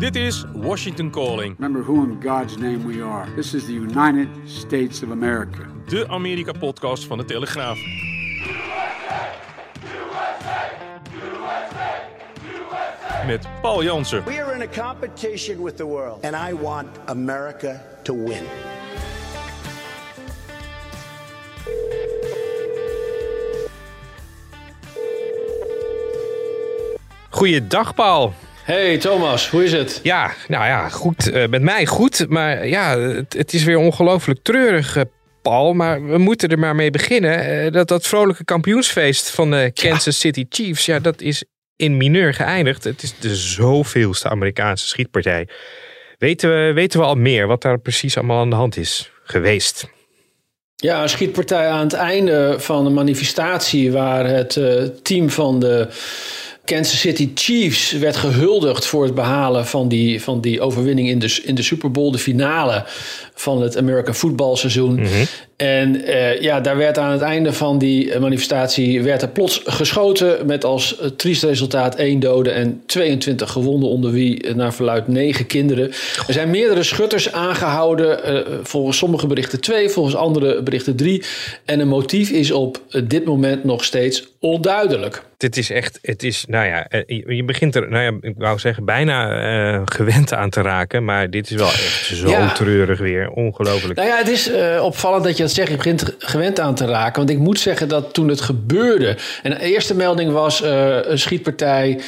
Dit is Washington Calling, Remember who in God's name we are. This is the United States of America. de Amerika-podcast van de Telegraaf. Met Paul Jansen, We are in a competition with the world, and I want America to win. Goeiedag, Paul. Hey Thomas, hoe is het? Ja, nou ja, goed. eh, met mij goed. Maar ja, het, het is weer ongelooflijk treurig, eh, Paul. Maar we moeten er maar mee beginnen. Eh, dat, dat vrolijke kampioensfeest van de Kansas City Chiefs, ja, dat is in mineur geëindigd. Het is de zoveelste Amerikaanse schietpartij. Weten we, weten we al meer wat daar precies allemaal aan de hand is geweest? Ja, een schietpartij aan het einde van de manifestatie waar het team van de Kansas City Chiefs werd gehuldigd voor het behalen van die, van die overwinning in de, in de Super Bowl, de finale van het American voetbalseizoen. En eh, ja, daar werd aan het einde van die eh, manifestatie werd er plots geschoten met als eh, triest resultaat één dode en 22 gewonden, onder wie naar verluid negen kinderen. Er zijn meerdere schutters aangehouden, eh, volgens sommige berichten twee, volgens andere berichten drie. En een motief is op dit moment nog steeds onduidelijk. Dit is echt, het is, nou ja, je begint er, nou ja, ik wou zeggen, bijna gewend aan te raken. Maar dit is wel echt zo Ja. treurig weer. Ongelooflijk. Nou ja, het is opvallend dat je dat zegt. Je begint gewend aan te raken. Want ik moet zeggen dat toen het gebeurde. En de eerste melding was eh, een schietpartij.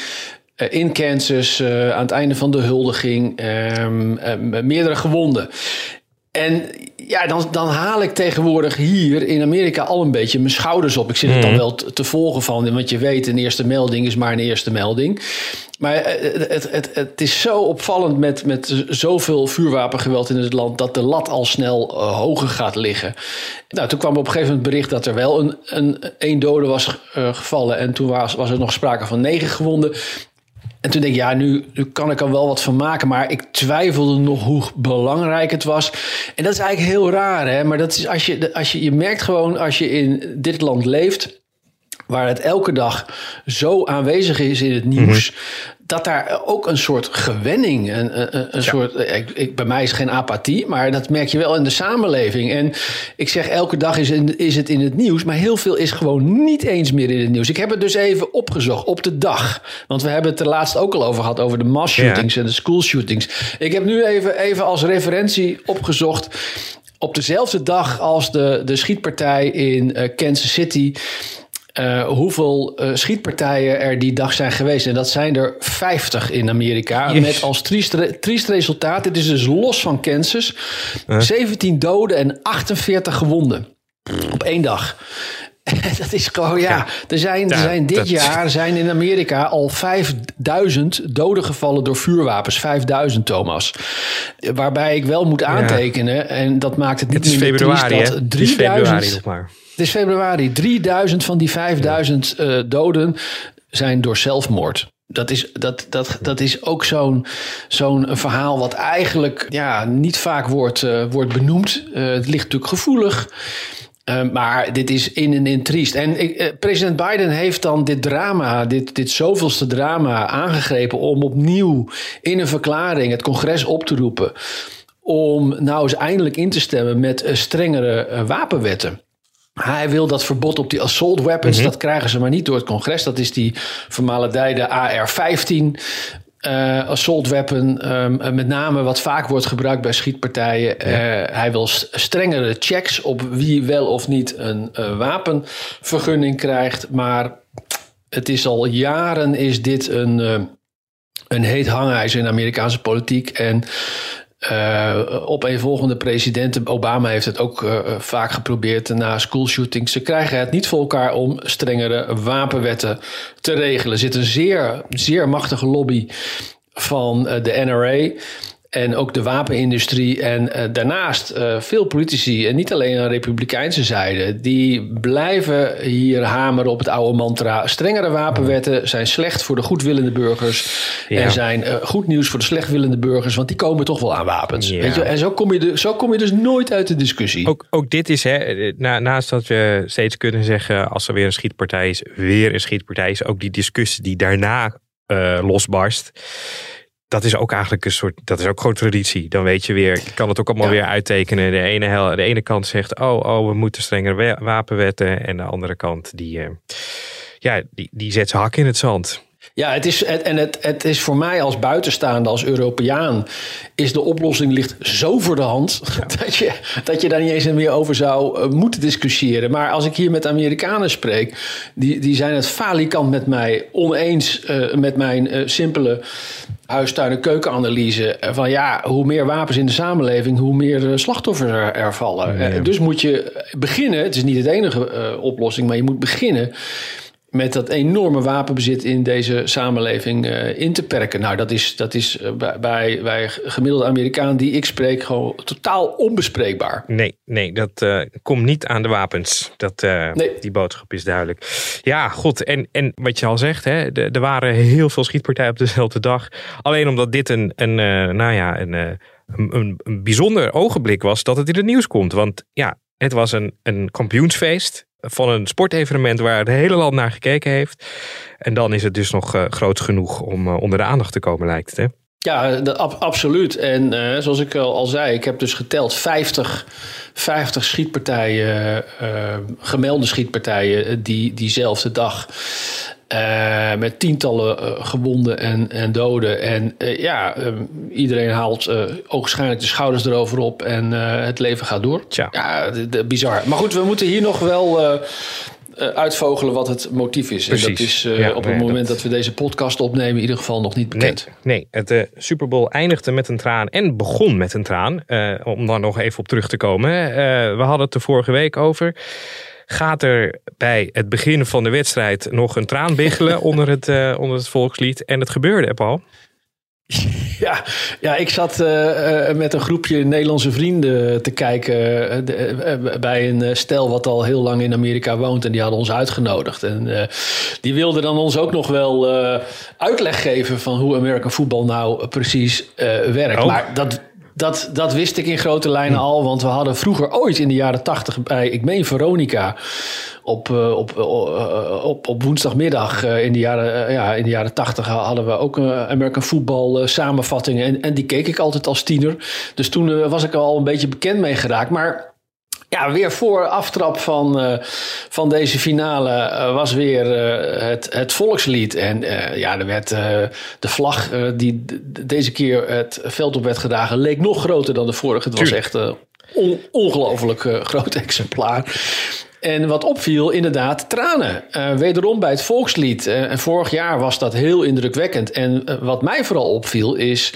eh, In Kansas, eh, aan het einde van de huldiging, ehm, eh, meerdere gewonden. En ja, dan, dan haal ik tegenwoordig hier in Amerika al een beetje mijn schouders op. Ik zit het dan wel te, volgen van, want je weet, een eerste melding is maar een eerste melding. Maar eh, het, het, het, het is zo opvallend met, met zoveel vuurwapengeweld in het land dat de lat al snel eh, hoger gaat liggen. Nou, toen kwam op een gegeven moment bericht dat er wel een, een, een dode was eh, gevallen. En toen was, was er nog sprake van negen gewonden. En toen denk ik, ja, nu, nu kan ik er wel wat van maken. Maar ik twijfelde nog hoe belangrijk het was. En dat is eigenlijk heel raar, hè. Maar dat is als je, als je, je merkt gewoon als je in dit land leeft waar het elke dag zo aanwezig is in het nieuws. Dat daar ook een soort gewenning, een, een, een soort. Ik, ik, bij mij is geen apathie, maar dat merk je wel in de samenleving. En ik zeg elke dag is, in, is het in het nieuws, maar heel veel is gewoon niet eens meer in het nieuws. Ik heb het dus even opgezocht op de dag. Want we hebben het er laatst ook al over gehad, over de mass shootings en de school shootings. Ik heb nu even, even als referentie opgezocht. Op dezelfde dag als de, de schietpartij in eh, Kansas City. Eh, hoeveel eh, schietpartijen er die dag zijn geweest. En dat zijn er 50 in Amerika. Yes. Met als triest, re- triest resultaat. Dit is dus los van Kansas. 17 doden en 48 gewonden. Op één dag. dat is gewoon, ja. Er zijn, er zijn dit dat- jaar zijn in Amerika al 5000 doden gevallen door vuurwapens. 5000, Thomas. Waarbij ik wel moet aantekenen. En dat maakt het niet Het is minder februari, triest. hè? Dat Het is februari 3000 nog maar. Het is februari. 3000 van die 5000 eh, doden zijn door zelfmoord. Dat is, dat, dat, dat is ook zo'n zo'n verhaal wat eigenlijk ja, niet vaak wordt, eh, wordt benoemd. Eh, het ligt natuurlijk gevoelig. Maar dit is in en in triest. En president Biden heeft dan dit drama, dit, dit zoveelste drama aangegrepen om opnieuw in een verklaring het congres op te roepen. Om nou eens eindelijk in te stemmen met strengere wapenwetten. Hij wil dat verbod op die assault weapons. Dat krijgen ze maar niet door het congres. Dat is die vermaledijde AR-15. eh, assault weapon, ehm, met name wat vaak wordt gebruikt bij schietpartijen. Eh, hij wil st- strengere checks op wie wel of niet een eh, wapenvergunning krijgt. Maar het is al jaren is dit een, eh, een heet hangijzer in Amerikaanse politiek. En uh, opeenvolgende presidenten, Obama heeft het ook uh, vaak geprobeerd na schoolshootings. Ze krijgen het niet voor elkaar om strengere wapenwetten te regelen. Er zit een zeer, zeer machtige lobby van uh, de NRA. En ook de wapenindustrie. En uh, daarnaast uh, veel politici, en niet alleen aan de republikeinse zijde, die blijven hier hameren op het oude mantra. Strengere wapenwetten zijn slecht voor de goedwillende burgers. Ja. En zijn uh, goed nieuws voor de slechtwillende burgers, want die komen toch wel aan wapens. Ja. Weet je? En zo kom, je de, zo kom je dus nooit uit de discussie. Ook, ook dit is, hè, na, naast dat we steeds kunnen zeggen, als er weer een schietpartij is, weer een schietpartij is, ook die discussie die daarna losbarst dat is ook eigenlijk een soort, dat is ook gewoon traditie. Dan weet je weer, je kan het ook allemaal ja. weer uittekenen. De ene, hel, de ene kant zegt, oh, oh, we moeten strengere wapenwetten. En de andere kant, die, uh, ja, die, die zet zijn hak in het zand. Ja, het is, en het, het is voor mij als buitenstaande, als Europeaan, is de oplossing ligt zo voor de hand ja. dat, je, dat je daar niet eens meer over zou uh, moeten discussiëren. Maar als ik hier met Amerikanen spreek, die, die zijn het falikant met mij oneens uh, met mijn uh, simpele huistuin- en keukenanalyse. Van ja, hoe meer wapens in de samenleving, hoe meer slachtoffers er, er vallen. Dus moet je beginnen, het is niet de enige oplossing, maar je moet beginnen met dat enorme wapenbezit in deze samenleving uh, in te perken. Nou, dat is, dat is uh, bij, bij gemiddelde Amerikaan die ik spreek gewoon totaal onbespreekbaar. Nee, nee, dat uh, komt niet aan de wapens. Dat, nee. Die boodschap is duidelijk. Ja, goed. En, en wat je al zegt, hè, er waren heel veel schietpartijen op dezelfde dag. Alleen omdat dit een, een nou ja, een, een, een bijzonder ogenblik was dat het in het nieuws komt. Want ja, het was een, een kampioensfeest van een sportevenement waar het hele land naar gekeken heeft. En dan is het dus nog uh, groot genoeg om uh, onder de aandacht te komen, lijkt het. Hè? Ja, absoluut. En uh, zoals ik al, al, zei, ik heb dus geteld 50, 50 schietpartijen, gemelde schietpartijen, die diezelfde dag. Uh, met tientallen uh, gewonden en, en doden. En uh, ja, iedereen haalt ogenschijnlijk de schouders erover op en het leven gaat door. Tja. Ja, de, de, bizar. Maar goed, we moeten hier nog wel uitvogelen wat het motief is. Precies. En dat is ja, op het moment dat... dat... we deze podcast opnemen in ieder geval nog niet bekend. Nee, nee. het Super Bowl eindigde met een traan en begon met een traan. om daar nog even op terug te komen. we hadden het er vorige week over gaat er bij het begin van de wedstrijd nog een traan biggelen onder, het, uh, onder het volkslied. En het gebeurde, Paul. Ja, ja, ik zat uh, met een groepje Nederlandse vrienden te kijken uh, de, bij een stel wat al heel lang in Amerika woont. En die hadden ons uitgenodigd. En die wilden dan ons ook nog wel uitleg geven van hoe American voetbal nou precies werkt. Oh. Maar dat, dat, dat wist ik in grote lijnen al, want we hadden vroeger ooit in de jaren tachtig bij, ik meen Veronica, op, uh, op, uh, op, op woensdagmiddag in de jaren, ja, in de jaren tachtig hadden we ook een American Football samenvattingen. En, en die keek ik altijd als tiener. Dus toen was ik al een beetje bekend mee geraakt. Maar ja, weer voor aftrap van, uh, van deze finale uh, was weer uh, het, het volkslied. En ja, er werd de vlag die deze keer het veld op werd gedragen, leek nog groter dan de vorige. Het was echt een on, ongelooflijk groot exemplaar. En wat opviel, inderdaad, tranen. Uh, wederom bij het volkslied. Uh, en vorig jaar was dat heel indrukwekkend. En uh, wat mij vooral opviel is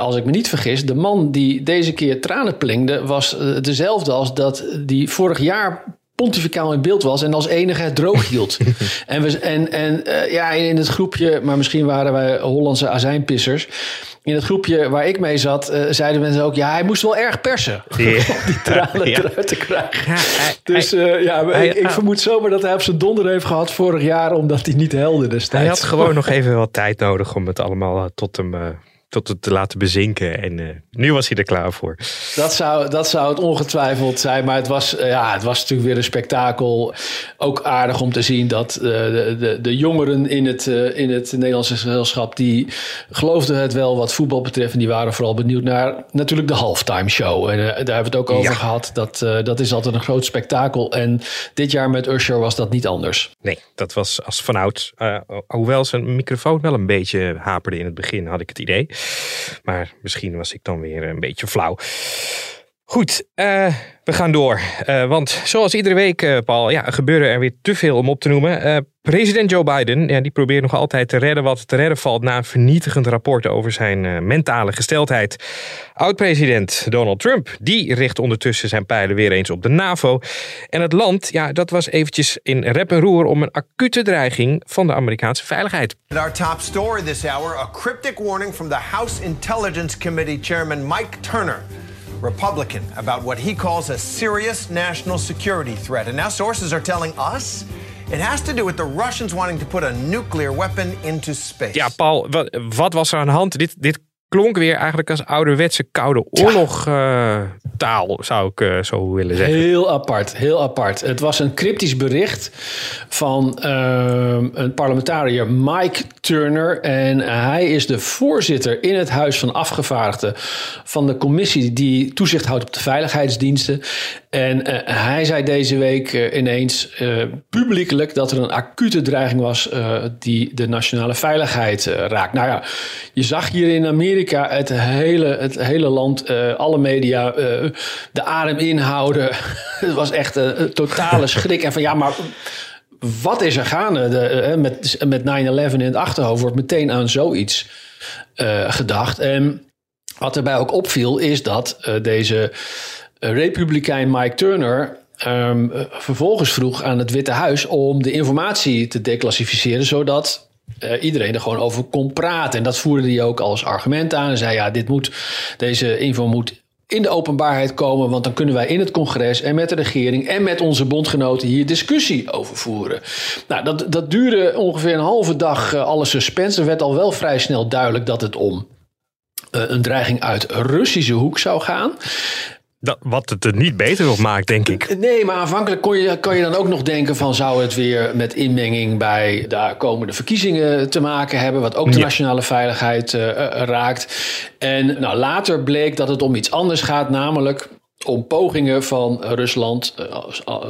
als ik me niet vergis, de man die deze keer tranen plingde, was dezelfde als dat die vorig jaar pontificaal in beeld was en als enige het droog hield. en we, en, en uh, ja, in het groepje, maar misschien waren wij Hollandse azijnpissers. In het groepje waar ik mee zat, uh, zeiden mensen ook... ja, hij moest wel erg persen yeah. om die tranen ja. eruit te krijgen. Ja, hij, dus uh, ja, hij, ik, ik, vermoed zomaar dat hij op zijn donder heeft gehad vorig jaar... omdat hij niet helde destijds. Hij had gewoon nog even wat tijd nodig om het allemaal tot hem tot het te laten bezinken. En uh, nu was hij er klaar voor. Dat zou, dat zou het ongetwijfeld zijn. Maar het was, uh, ja, het was natuurlijk weer een spektakel. Ook aardig om te zien dat uh, de, de, de, jongeren in het, in het Nederlandse gezelschap... die geloofden het wel wat voetbal betreft. En die waren vooral benieuwd naar natuurlijk de halftime show. En daar hebben we het ook over ja. gehad. Dat, dat is altijd een groot spektakel. En dit jaar met Usher was dat niet anders. Nee, dat was als vanouds. hoewel zijn microfoon wel een beetje haperde in het begin, had ik het idee. Maar misschien was ik dan weer een beetje flauw. Goed, uh, we gaan door. Uh, want zoals iedere week, uh, Paul, ja, gebeuren er weer te veel om op te noemen. president Joe Biden ja, die probeert nog altijd te redden wat te redden valt na een vernietigend rapport over zijn mentale gesteldheid. Oud-president Donald Trump, die richt ondertussen zijn pijlen weer eens op de NAVO. En het land, ja, dat was eventjes in rep en roer om een acute dreiging van de Amerikaanse veiligheid. Our top story this hour, a cryptic warning from the House Intelligence Committee Chairman Mike Turner. Republican, about what he calls a serious national security threat. And now sources are telling us it has to do with the Russians wanting to put a nuclear weapon into space. Ja, Paul, wat was er aan de hand? Dit, dit klonk weer eigenlijk als ouderwetse koude oorlog uh, taal, zou ik uh, zo willen zeggen. Heel apart, heel apart. Het was een cryptisch bericht van uh, een parlementariër Mike Turner. En hij is de voorzitter in het Huis van Afgevaardigden van de commissie die toezicht houdt op de veiligheidsdiensten. En hij zei deze week ineens publiekelijk dat er een acute dreiging was die de nationale veiligheid raakt. Nou ja, je zag hier in Amerika Het hele, het hele land, uh, alle media, uh, de adem inhouden. het was echt een, een, totale schrik. En van ja, maar wat is er gaande? De, met, met 9-11 in het achterhoofd wordt meteen aan zoiets gedacht. En wat erbij ook opviel is dat deze republikein Mike Turner um, vervolgens vroeg aan het Witte Huis om de informatie te declassificeren, zodat uh, iedereen er gewoon over kon praten. En dat voerde hij ook als argument aan. En zei: ja, dit moet, deze info moet in de openbaarheid komen, want dan kunnen wij in het congres en met de regering en met onze bondgenoten hier discussie over voeren. Nou, dat, dat duurde ongeveer een halve dag, uh, alle suspense. Er werd al wel vrij snel duidelijk dat het om uh, een dreiging uit Russische hoek zou gaan. Dat, wat het er niet beter op maakt, denk ik. Nee, maar aanvankelijk kon je, kan je dan ook nog denken van... zou het weer met inmenging bij de komende verkiezingen te maken hebben... wat ook de nationale veiligheid uh, raakt. En nou, later bleek dat het om iets anders gaat, namelijk om pogingen van Rusland,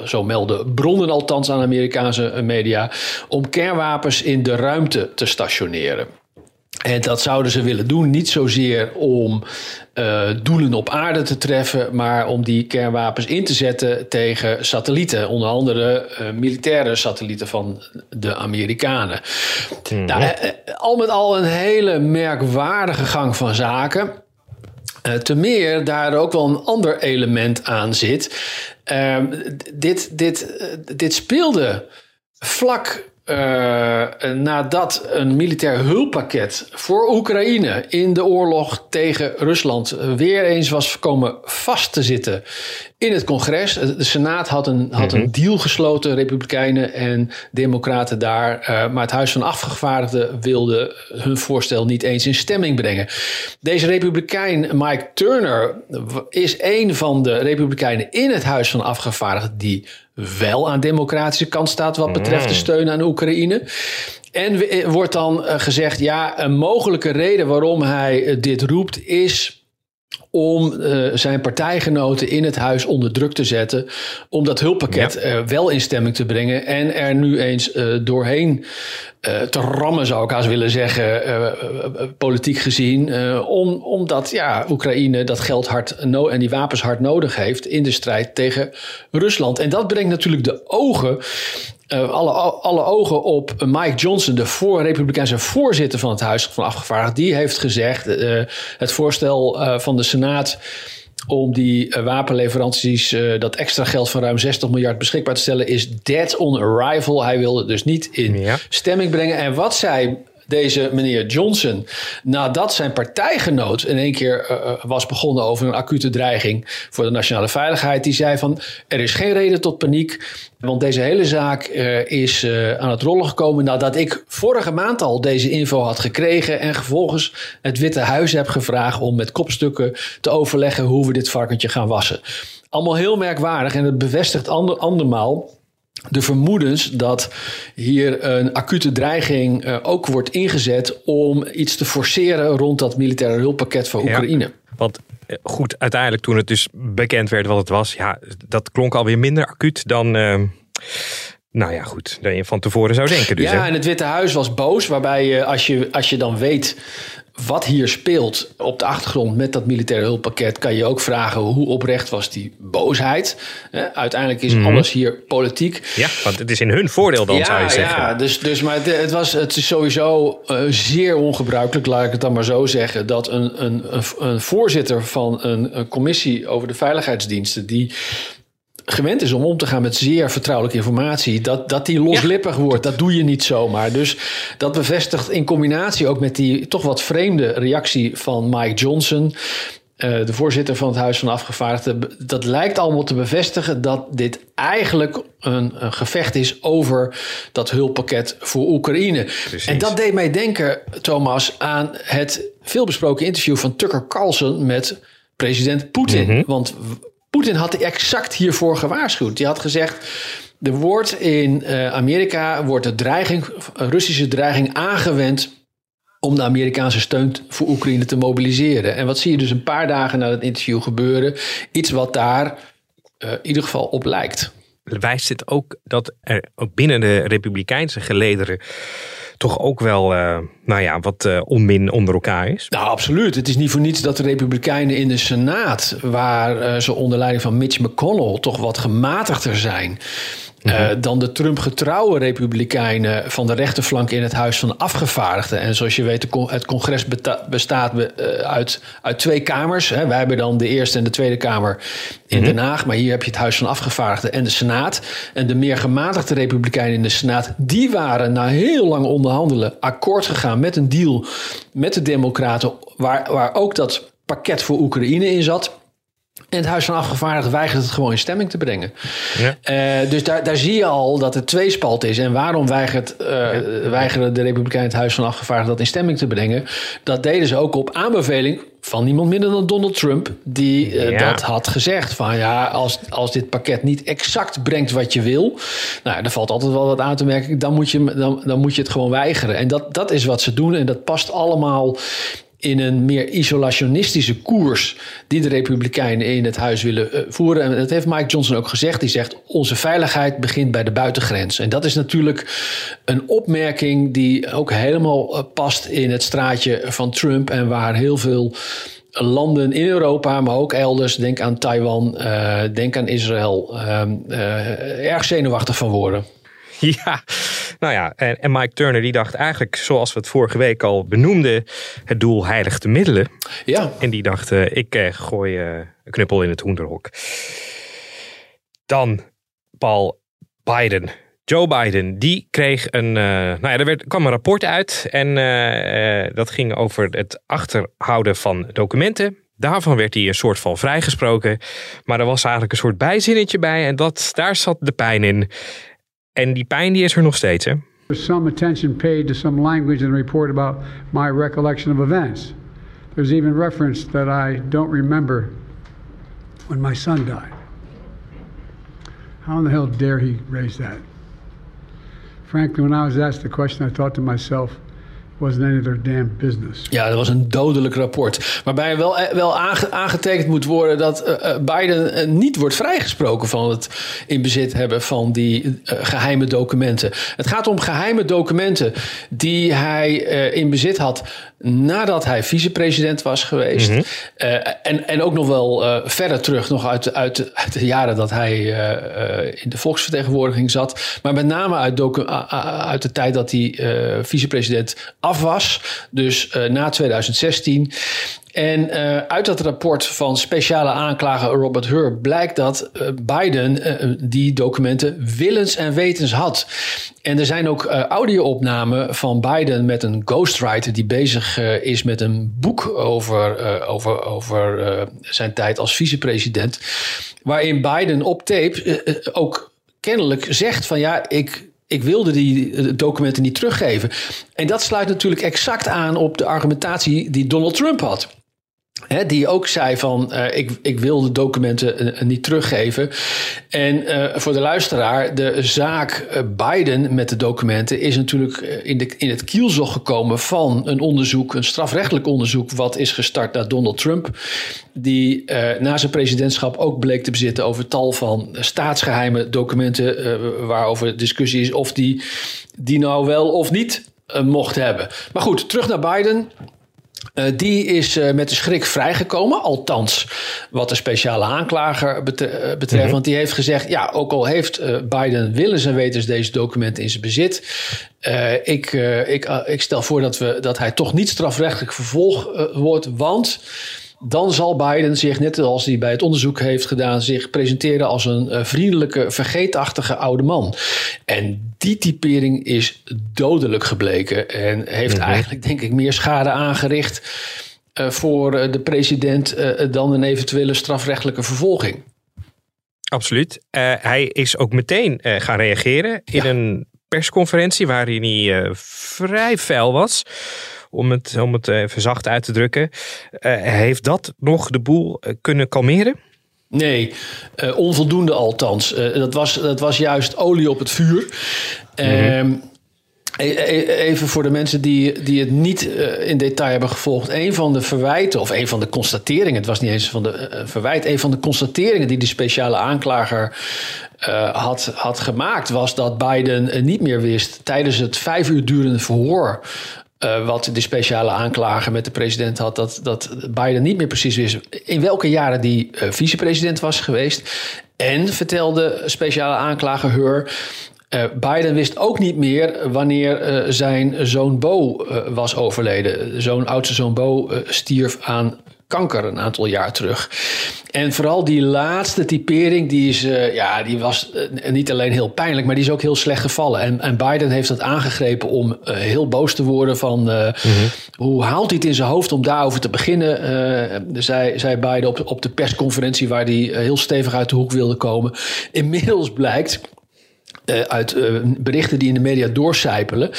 zo melden bronnen althans aan Amerikaanse media, om kernwapens in de ruimte te stationeren. En dat zouden ze willen doen, niet zozeer om uh, doelen op aarde te treffen, maar om die kernwapens in te zetten tegen satellieten, onder andere uh, militaire satellieten van de Amerikanen. Mm. Nou, uh, al met al een hele merkwaardige gang van zaken. te meer daar ook wel een ander element aan zit. Ehm, dit, dit, dit speelde vlak uh, nadat een militair hulppakket voor Oekraïne in de oorlog tegen Rusland weer eens was komen vast te zitten in het congres. De Senaat had een, had een mhm. deal gesloten, Republikeinen en Democraten daar. Uh, maar het Huis van Afgevaardigden wilde hun voorstel niet eens in stemming brengen. Deze Republikein, Mike Turner, is een van de Republikeinen in het Huis van Afgevaardigden die wel aan de democratische kant staat wat betreft de mm. steun aan Oekraïne. En eh, wordt dan eh, gezegd, ja, een mogelijke reden waarom hij dit roept is om uh, zijn partijgenoten in het huis onder druk te zetten. Om dat hulppakket ja. uh, wel in stemming te brengen. En er nu eens uh, doorheen te rammen, zou ik haast willen zeggen. politiek gezien. om, omdat ja, Oekraïne dat geld hard no en die wapens hard nodig heeft. in de strijd tegen Rusland. En dat brengt natuurlijk de ogen uh, alle, alle ogen op Mike Johnson, de voor, Republikeinse voorzitter van het Huis van Afgevaardigden. Die heeft gezegd: uh, het voorstel uh, van de Senaat om die wapenleveranties, dat extra geld van ruim 60 miljard beschikbaar te stellen, is dead on arrival. Hij wilde dus niet in ja. stemming brengen. En wat zei deze meneer Johnson, nadat zijn partijgenoot in één keer uh, was begonnen over een acute dreiging voor de nationale veiligheid, die zei van er is geen reden tot paniek, want deze hele zaak uh, is aan het rollen gekomen nadat ik vorige maand al deze info had gekregen en vervolgens het Witte Huis heb gevraagd om met kopstukken te overleggen hoe we dit varkentje gaan wassen. Allemaal heel merkwaardig en het bevestigt ander, andermaal de vermoedens dat hier een acute dreiging uh, ook wordt ingezet om iets te forceren rond dat militaire hulppakket voor Oekraïne. Ja, want eh, goed, uiteindelijk toen het dus bekend werd wat het was, ja, dat klonk alweer minder acuut dan. Uh, nou ja, goed, dan je van tevoren zou denken. Dus, ja, en het Witte Huis was boos, waarbij je als je, als je dan weet wat hier speelt op de achtergrond met dat militaire hulppakket, kan je ook vragen hoe oprecht was die boosheid. uiteindelijk is alles hier politiek. Ja, want het is in hun voordeel dan, zou je zeggen. Ja, dus, dus maar het, het, was, het is sowieso uh, zeer ongebruikelijk, laat ik het dan maar zo zeggen, dat een, een, een, een voorzitter van een, een commissie over de veiligheidsdiensten, die gewend is om om te gaan met zeer vertrouwelijke informatie, dat, dat die loslippig wordt. Dat doe je niet zomaar. Dus dat bevestigt in combinatie ook met die toch wat vreemde reactie van Mike Johnson. Uh, de voorzitter van het Huis van Afgevaardigden. Dat lijkt allemaal te bevestigen dat dit eigenlijk een, een gevecht is over dat hulppakket voor Oekraïne. Precies. En dat deed mij denken, Thomas, aan het veelbesproken interview van Tucker Carlson met president Poetin. Mm -hmm. Want Poetin had exact hiervoor gewaarschuwd. Die had gezegd. Er wordt in uh, Amerika wordt de dreiging, Russische dreiging aangewend om de Amerikaanse steun voor Oekraïne te mobiliseren. En wat zie je dus een paar dagen na het interview gebeuren? Iets wat daar uh, in ieder geval op lijkt. Wijst het ook dat er ook binnen de Republikeinse gelederen toch ook wel, uh, nou ja, wat uh, onmin onder elkaar is. Nou, absoluut. Het is niet voor niets dat de Republikeinen in de Senaat, waar uh, ze onder leiding van Mitch McConnell toch wat gematigder zijn. Uh, dan de Trump-getrouwe Republikeinen van de rechterflank in het Huis van Afgevaardigden. En zoals je weet, het congres bestaat uh, uit, uit twee kamers. Hè. Wij hebben dan de Eerste en de Tweede Kamer in -hmm. Den Haag. Maar hier heb je het Huis van Afgevaardigden en de Senaat. En de meer gematigde Republikeinen in de Senaat, die waren na heel lang onderhandelen akkoord gegaan met een deal met de Democraten. Waar, waar ook dat pakket voor Oekraïne in zat. En het Huis van Afgevaardigden weigert het gewoon in stemming te brengen. Ja. Uh, dus daar, daar zie je al dat het tweespalt is. En waarom weigert, uh, weigeren de Republikeinen het Huis van Afgevaardigden dat in stemming te brengen? Dat deden ze ook op aanbeveling van niemand minder dan Donald Trump, die uh, ja. dat had gezegd. Van ja, als, als dit pakket niet exact brengt wat je wil, nou, er valt altijd wel wat aan te merken, dan moet je, dan, dan moet je het gewoon weigeren. En dat, dat is wat ze doen en dat past allemaal in een meer isolationistische koers die de Republikeinen in het huis willen uh, voeren. En dat heeft Mike Johnson ook gezegd. Die zegt: onze veiligheid begint bij de buitengrens. En dat is natuurlijk een opmerking die ook helemaal uh, past in het straatje van Trump en waar heel veel landen in Europa, maar ook elders, denk aan Taiwan, uh, denk aan Israël, erg zenuwachtig van worden. Ja, nou ja, en, en, Mike Turner die dacht eigenlijk, zoals we het vorige week al benoemden, het doel heiligt de middelen. Ja. En die dacht, uh, ik uh, gooi uh, een knuppel in het hoenderhok. Dan Paul Biden. Joe Biden, die kreeg een. nou ja, er werd, kwam een rapport uit. En dat ging over het achterhouden van documenten. Daarvan werd hij een soort van vrijgesproken. Maar er was eigenlijk een soort bijzinnetje bij. En dat, daar zat de pijn in. En die pijn die is er nog steeds, hè? There's some attention paid to some language in the report about my recollection of events. There's even reference that I don't remember when my son died. How in the hell dare he raise that? Frankly, when I was asked the question, I thought to myself, wasn't any of their damn business. Ja, dat was een dodelijk rapport. Waarbij wel, eh, wel aangetekend moet worden dat uh, Biden uh, niet wordt vrijgesproken van het in bezit hebben van die geheime documenten. Het gaat om geheime documenten die hij in bezit had nadat hij vicepresident was geweest. Mm -hmm. uh, en, en ook nog wel uh, verder terug, nog uit, uit, uit de jaren dat hij uh, in de volksvertegenwoordiging zat. Maar met name uit, uit de tijd dat hij vicepresident was. Dus na 2016. En uh, uit dat rapport van speciale aanklager Robert Hur blijkt dat uh, Biden die documenten willens en wetens had. En er zijn ook audio-opnamen van Biden met een ghostwriter die bezig is met een boek over, over, over zijn tijd als vicepresident. Waarin Biden op tape ook kennelijk zegt van ja, ik, ik wilde die documenten niet teruggeven. En dat sluit natuurlijk exact aan op de argumentatie die Donald Trump had die ook zei van uh, ik, ik wil de documenten uh, niet teruggeven. En voor de luisteraar, de zaak Biden met de documenten is natuurlijk in, de, in het kielzog gekomen van een onderzoek, een strafrechtelijk onderzoek, wat is gestart naar Donald Trump. Die na zijn presidentschap ook bleek te bezitten over tal van staatsgeheime documenten, waarover discussie is of die, die nou wel of niet mocht hebben. Maar goed, terug naar Biden. Uh, die is uh, met de schrik vrijgekomen. Althans, wat de speciale aanklager betreft. Mm -hmm. Want die heeft gezegd: ja, ook al heeft uh, Biden willens en wetens deze documenten in zijn bezit. ik, ik, ik stel voor dat, we, dat hij toch niet strafrechtelijk vervolgd wordt. Want dan zal Biden zich, net als hij bij het onderzoek heeft gedaan, zich presenteren als een vriendelijke, vergeetachtige oude man. En die typering is dodelijk gebleken en heeft mm -hmm. eigenlijk, denk ik, meer schade aangericht uh, voor de president uh, dan een eventuele strafrechtelijke vervolging. Absoluut. Uh, hij is ook meteen gaan reageren in ja. een persconferentie waarin hij vrij fel was om het, om het even zacht uit te drukken. Uh, heeft dat nog de boel kunnen kalmeren? Nee, uh, onvoldoende althans. Uh, dat, was, dat was juist olie op het vuur. Mm-hmm. Even voor de mensen die, die het niet in detail hebben gevolgd. Een van de verwijten, of een van de constateringen, het was niet eens van de verwijt, een van de constateringen die de speciale aanklager had, had gemaakt, was dat Biden niet meer wist tijdens het vijf uur durende verhoor uh, wat de speciale aanklager met de president had, dat, dat Biden niet meer precies wist in welke jaren die uh, vicepresident was geweest. En vertelde speciale aanklager Hur. Uh, Biden wist ook niet meer wanneer zijn zoon Bo was overleden. Zo'n oudste zoon Bo stierf aan kanker een aantal jaar terug. En vooral die laatste typering, die, is, uh, ja, die was uh, niet alleen heel pijnlijk, maar die is ook heel slecht gevallen. En, en Biden heeft dat aangegrepen om uh, heel boos te worden van mm-hmm. hoe haalt hij het in zijn hoofd om daarover te beginnen, zei, zei Biden op, op de persconferentie waar hij heel stevig uit de hoek wilde komen. Inmiddels blijkt uh, uit uh, berichten die in de media doorcijpelen,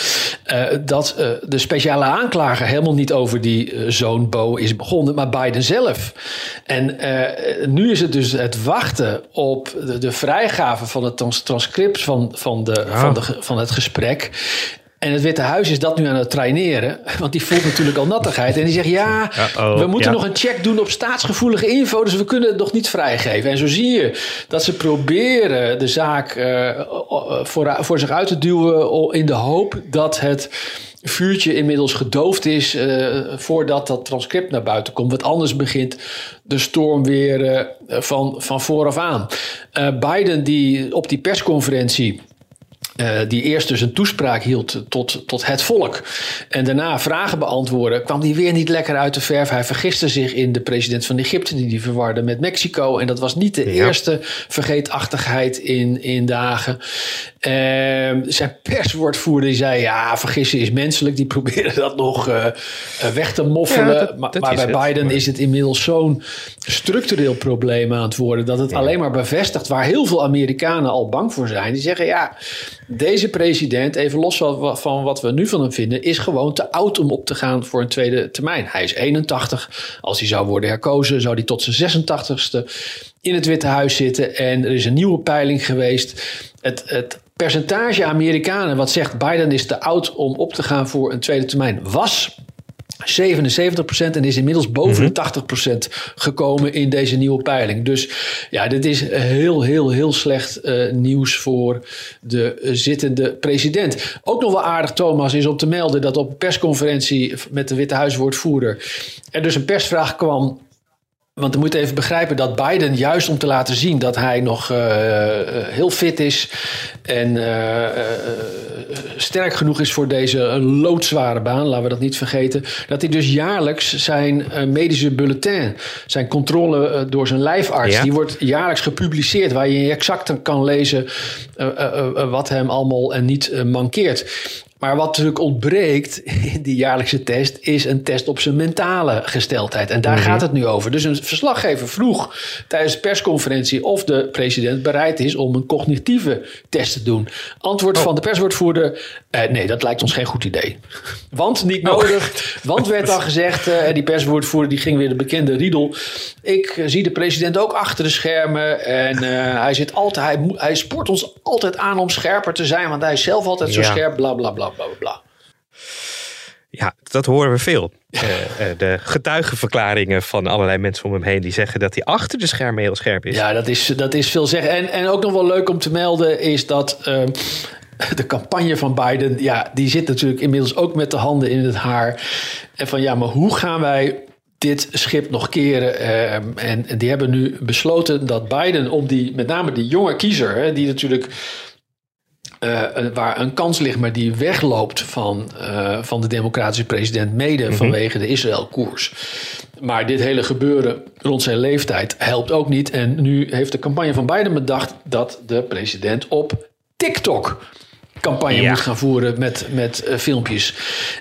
uh, dat de speciale aanklager helemaal niet over die zoon Bo is begonnen, maar Biden zelf. En nu is het dus het wachten op de, de vrijgave van het trans transcript van, van, de, ja. van, de, van het gesprek. En het Witte Huis is dat nu aan het traineren. Want die voelt natuurlijk al nattigheid. En die zegt: Ja, Uh-oh, we moeten ja. nog een check doen op staatsgevoelige info. Dus we kunnen het nog niet vrijgeven. En zo zie je dat ze proberen de zaak uh, voor, voor zich uit te duwen. in de hoop dat het vuurtje inmiddels gedoofd is. Uh, voordat dat transcript naar buiten komt. Want anders begint de storm weer uh, van, van vooraf aan. Biden, die op die persconferentie. Uh, die eerst dus een toespraak hield tot, tot het volk. En daarna vragen beantwoorden. kwam die weer niet lekker uit de verf. Hij vergiste zich in de president van Egypte. die die verwarde met Mexico. En dat was niet de ja. eerste vergeetachtigheid in, in dagen. Uh, zijn perswoordvoerder die zei: Ja, vergissen is menselijk. Die proberen dat nog uh, weg te moffelen. Ja, dat, maar, dat maar bij het, Biden maar... is het inmiddels zo'n structureel probleem aan het worden. dat het ja. alleen maar bevestigt waar heel veel Amerikanen al bang voor zijn. Die zeggen: Ja deze president, even los van wat we nu van hem vinden, is gewoon te oud om op te gaan voor een tweede termijn. Hij is 81. Als hij zou worden herkozen, zou hij tot zijn 86ste in het Witte Huis zitten. En er is een nieuwe peiling geweest. Het, het percentage Amerikanen wat zegt Biden is te oud om op te gaan voor een tweede termijn was 77% en is inmiddels boven mm-hmm. de 80% gekomen in deze nieuwe peiling. Dus ja, dit is heel, heel, heel slecht uh, nieuws voor de uh, zittende president. Ook nog wel aardig, Thomas, is om te melden dat op een persconferentie met de Witte Huiswoordvoerder er dus een persvraag kwam want we moeten even begrijpen dat Biden, juist om te laten zien dat hij nog uh, heel fit is en uh, sterk genoeg is voor deze loodzware baan, laten we dat niet vergeten, dat hij dus jaarlijks zijn medische bulletin, zijn controle door zijn lijfarts, ja. die wordt jaarlijks gepubliceerd, waar je exact kan lezen wat hem allemaal en niet mankeert. Maar wat natuurlijk ontbreekt in die jaarlijkse test is een test op zijn mentale gesteldheid. En daar mm-hmm. gaat het nu over. Dus een verslaggever vroeg tijdens de persconferentie of de president bereid is om een cognitieve test te doen. Antwoord oh. van de perswoordvoerder: eh, nee, dat lijkt ons geen goed idee. Want niet nodig. Oh. Want werd al gezegd, en uh, die perswoordvoerder die ging weer de bekende riedel. Ik uh, zie de president ook achter de schermen. En uh, hij, zit altijd, hij, hij spoort ons altijd aan om scherper te zijn. Want hij is zelf altijd zo scherp, bla bla bla bla bla. Ja, dat horen we veel. uh, uh, de getuigenverklaringen van allerlei mensen om hem heen die zeggen dat hij achter de schermen heel scherp is. Ja, dat is, dat is veel zeggen. En, en ook nog wel leuk om te melden is dat. Uh, de campagne van Biden, ja, die zit natuurlijk inmiddels ook met de handen in het haar. En van ja, maar hoe gaan wij dit schip nog keren? Ehm, en, en die hebben nu besloten dat Biden om die, met name die jonge kiezer, hè, die natuurlijk uh, waar een kans ligt, maar die wegloopt van, uh, van de democratische president, mede mm -hmm. vanwege de Israël-koers. Maar dit hele gebeuren rond zijn leeftijd helpt ook niet. En nu heeft de campagne van Biden bedacht dat de president op TikTok campagne ja. moet gaan voeren met, met uh, filmpjes.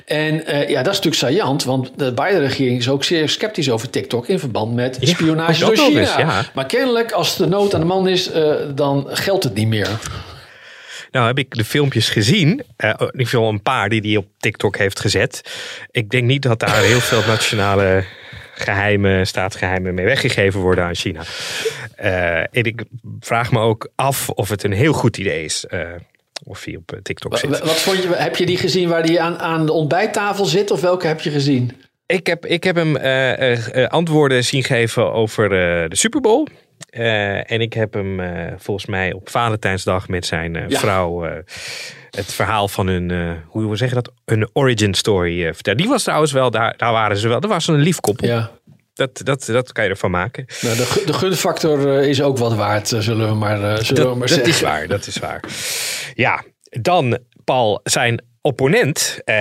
En uh, ja, dat is natuurlijk saillant, want de Biden-regering is ook zeer sceptisch over TikTok in verband met ja, spionage door China. Is, ja. Maar kennelijk, als de nood aan de man is, uh, dan geldt het niet meer. Nou heb ik de filmpjes gezien. Uh, in ieder geval een paar die hij op TikTok heeft gezet. Ik denk niet dat daar heel veel nationale geheimen, staatsgeheimen mee weggegeven worden aan China. Uh, en ik vraag me ook af of het een heel goed idee is. Uh, of hij op TikTok zit. Wat vond je, heb je die gezien waar hij aan, aan de ontbijttafel zit? Of welke heb je gezien? Ik heb, ik heb hem uh, antwoorden zien geven over de Super Bowl. En ik heb hem volgens mij op Valentijnsdag met zijn ja. vrouw het verhaal van hun, hoe we zeggen dat, een origin story vertellen. Die was trouwens wel, daar, daar waren ze wel, dat was een lief koppel. Ja. Dat, dat, dat kan je ervan maken. Nou, de, de gunfactor is ook wat waard, zullen we maar, zullen dat, we maar dat zeggen. Dat is waar, dat is waar. Ja, dan Paul, zijn opponent, uh,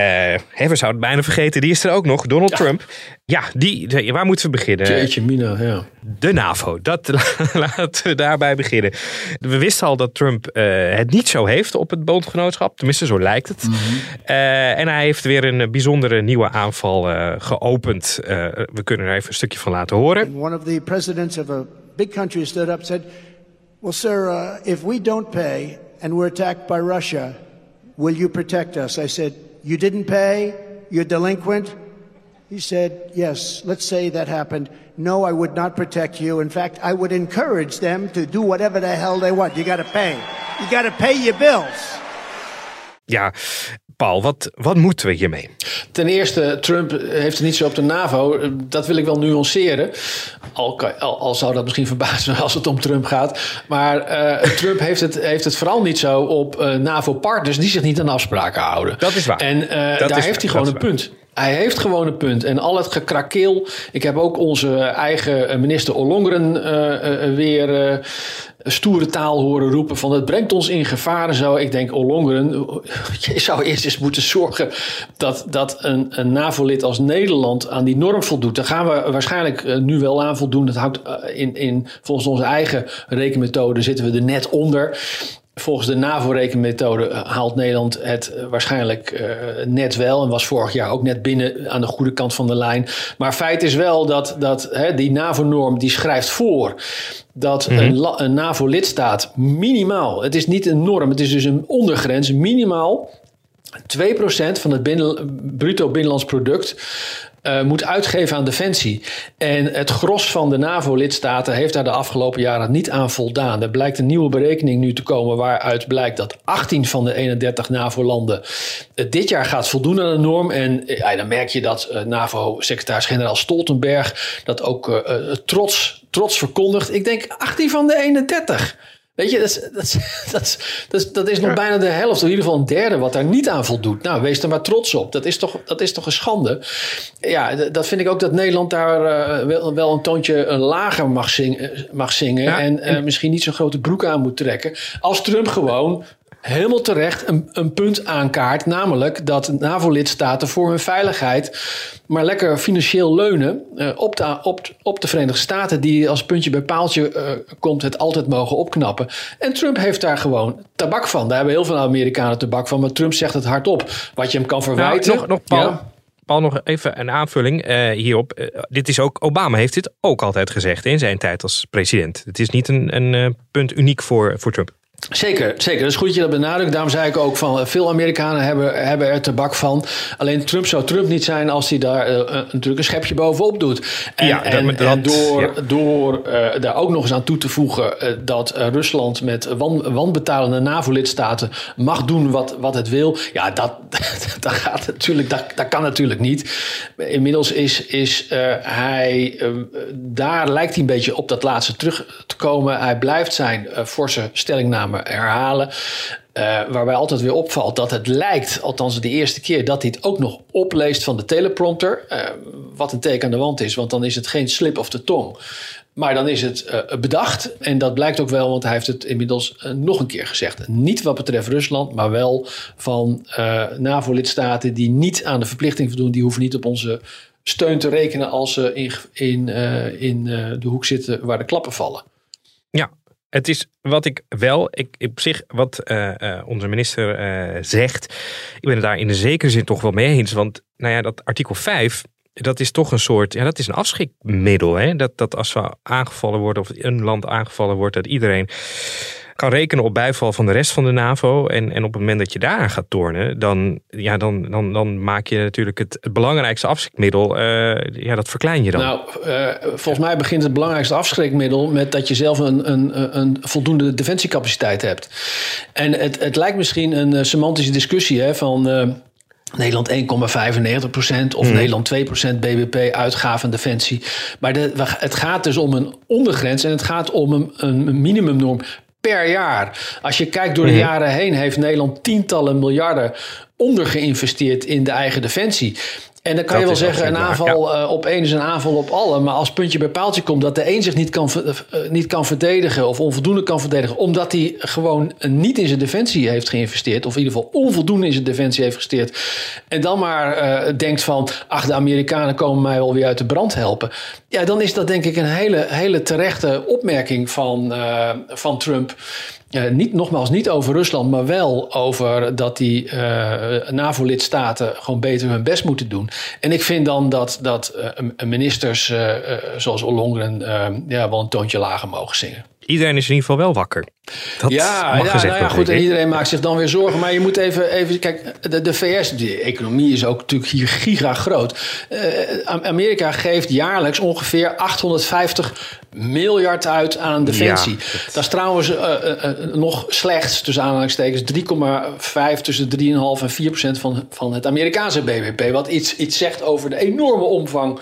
hè, we zouden het bijna vergeten, die is er ook nog, Donald ja. Trump. Ja, die, waar moeten we beginnen? Jeetje mina, ja. De NAVO, dat, laten we daarbij beginnen. We wisten al dat Trump uh, het niet zo heeft op het bondgenootschap, tenminste zo lijkt het. Mm -hmm. uh, en hij heeft weer een bijzondere nieuwe aanval geopend. we kunnen er even een stukje van laten horen. One of the presidents of a big country stood up and said, well sir, uh, if we don't pay and we're attacked by Russia, will you protect us? I said, you didn't pay, you're delinquent. He said, yes, let's say that happened. No, I would not protect you. In fact, I would encourage them to do whatever the hell they want. You got to pay. You got to pay your bills. Ja, Paul, wat, wat moeten we hiermee? Ten eerste, Trump heeft het niet zo op de NAVO. Dat wil ik wel nuanceren. Al, al, al zou dat misschien verbazen als het om Trump gaat. Maar uh, Trump heeft het, heeft het vooral niet zo op uh, NAVO-partners die zich niet aan afspraken houden. Dat is waar. En uh, dat daar heeft waar. hij gewoon een punt. Hij heeft gewoon een punt. En al het gekrakeel. Ik heb ook onze eigen minister Ollongren uh, uh, weer stoere taal horen roepen. Van het brengt ons in gevaar zo. Ik denk Ollongren. Je zou eerst eens moeten zorgen dat, dat een, een NAVO-lid als Nederland aan die norm voldoet. Daar gaan we waarschijnlijk nu wel aan voldoen. Dat houdt in, in, volgens onze eigen rekenmethode zitten we er net onder. Volgens de NAVO-rekenmethode haalt Nederland het waarschijnlijk uh, net wel. En was vorig jaar ook net binnen aan de goede kant van de lijn. Maar feit is wel dat, dat hè, die NAVO-norm die schrijft voor dat mm -hmm. een, een NAVO-lidstaat minimaal, het is niet een norm, het is dus een ondergrens, minimaal 2% van het binnen, bruto binnenlands product uh, moet uitgeven aan defensie. En het gros van de NAVO-lidstaten heeft daar de afgelopen jaren niet aan voldaan. Er blijkt een nieuwe berekening nu te komen waaruit blijkt dat 18 van de 31 NAVO-landen dit jaar gaat voldoen aan de norm. En ja, dan merk je dat NAVO-secretaris-generaal Stoltenberg dat ook trots, trots verkondigt. Ik denk 18 van de 31. Weet je, dat, dat, dat, dat, dat is nog bijna de helft, of in ieder geval een derde, wat daar niet aan voldoet. Nou, wees er maar trots op. Dat is toch, dat is toch een schande. Ja, dat vind ik ook dat Nederland daar uh, wel, wel een toontje lager mag, zing, mag zingen. Ja, en, en uh, misschien niet zo'n grote broek aan moet trekken. Als Trump gewoon helemaal terecht een, een punt aankaart. Namelijk dat NAVO-lidstaten voor hun veiligheid maar lekker financieel leunen uh, op, de, op, op de Verenigde Staten, die als puntje bij paaltje uh, komt, het altijd mogen opknappen. En Trump heeft daar gewoon tabak van. Daar hebben heel veel Amerikanen tabak van, maar Trump zegt het hardop. Wat je hem kan verwijten. Nou, nog, nog Paul, ja. Paul, nog even een aanvulling uh, hierop. Dit is ook, Obama heeft dit ook altijd gezegd in zijn tijd als president. Het is niet een, een punt uniek voor, voor Trump. Zeker, zeker. Dat is goed dat je dat benadrukt. Daarom zei ik ook van veel Amerikanen hebben, hebben er tabak van. Alleen Trump zou Trump niet zijn als hij daar uh, natuurlijk een schepje bovenop doet. En, ja, en, dat, en door, ja. door uh, daar ook nog eens aan toe te voegen uh, dat Rusland met wan, wanbetalende NAVO-lidstaten mag doen wat, wat het wil. Ja, dat, dat, gaat natuurlijk, dat, dat kan natuurlijk niet. Inmiddels is, is hij, daar lijkt hij een beetje op dat laatste terug te komen. Hij blijft zijn forse stellingname herhalen. Uh, waarbij altijd weer opvalt dat het lijkt, althans de eerste keer, dat hij het ook nog opleest van de teleprompter. Uh, wat een teken aan de wand is, want dan is het geen slip of de tong. Maar dan is het uh, bedacht. En dat blijkt ook wel, want hij heeft het inmiddels nog een keer gezegd. Niet wat betreft Rusland, maar wel van NAVO-lidstaten die niet aan de verplichting voldoen. Die hoeven niet op onze steun te rekenen als ze in, in, in de hoek zitten waar de klappen vallen. Ja, het is wat ik wel, ik, op zich, wat uh, uh, onze minister uh, zegt, ik ben het daar in de zekere zin toch wel mee eens. Want nou ja, dat artikel 5, dat is toch een soort, ja, dat is een afschikmiddel. Hè? Dat, dat als we aangevallen worden of een land aangevallen wordt, dat iedereen kan rekenen op bijval van de rest van de NAVO. En, en op het moment dat je daaraan gaat tornen, dan, ja, dan, dan, dan maak je natuurlijk het, het belangrijkste afschrikmiddel, uh, ja, dat verklein je dan. Nou, uh, volgens mij begint het belangrijkste afschrikmiddel met dat je zelf een, een, een voldoende defensiecapaciteit hebt. En het, het lijkt misschien een uh, semantische discussie hè, van. Nederland 1,95 procent of hmm. Nederland 2 procent BBP uitgaven defensie. Maar de, het gaat dus om een ondergrens en het gaat om een, een minimumnorm per jaar. Als je kijkt door de mhm. jaren heen, heeft Nederland tientallen miljarden ondergeïnvesteerd in de eigen defensie. En dan kan je wel zeggen, een aanval ja. uh, op één is een aanval op alle. Maar als puntje bij paaltje komt dat de een zich niet kan, uh, niet kan verdedigen of onvoldoende kan verdedigen, omdat hij gewoon niet in zijn defensie heeft geïnvesteerd, of in ieder geval onvoldoende in zijn defensie heeft geïnvesteerd, en dan maar uh, denkt van, ach, de Amerikanen komen mij wel weer uit de brand helpen. Ja, dan is dat denk ik een hele, hele terechte opmerking van, van Trump. Uh, niet, nogmaals, niet over Rusland, maar wel over dat die uh, NAVO-lidstaten gewoon beter hun best moeten doen. En ik vind dan dat, dat uh, ministers zoals Ollongren ja, wel een toontje lager mogen zingen iedereen is in ieder geval wel wakker. Dat ja, ja, nou ja goed. En iedereen maakt zich dan weer zorgen. Maar je moet even, even kijk, de, de VS, de economie is ook natuurlijk hier giga groot. Uh, Amerika geeft jaarlijks ongeveer 850 miljard uit aan defensie. dat is trouwens uh, uh, nog slechts, tussen aanhalingstekens, 3,5 tussen 3,5 en 4 procent van, van het Amerikaanse BBP. Wat iets, iets zegt over de enorme omvang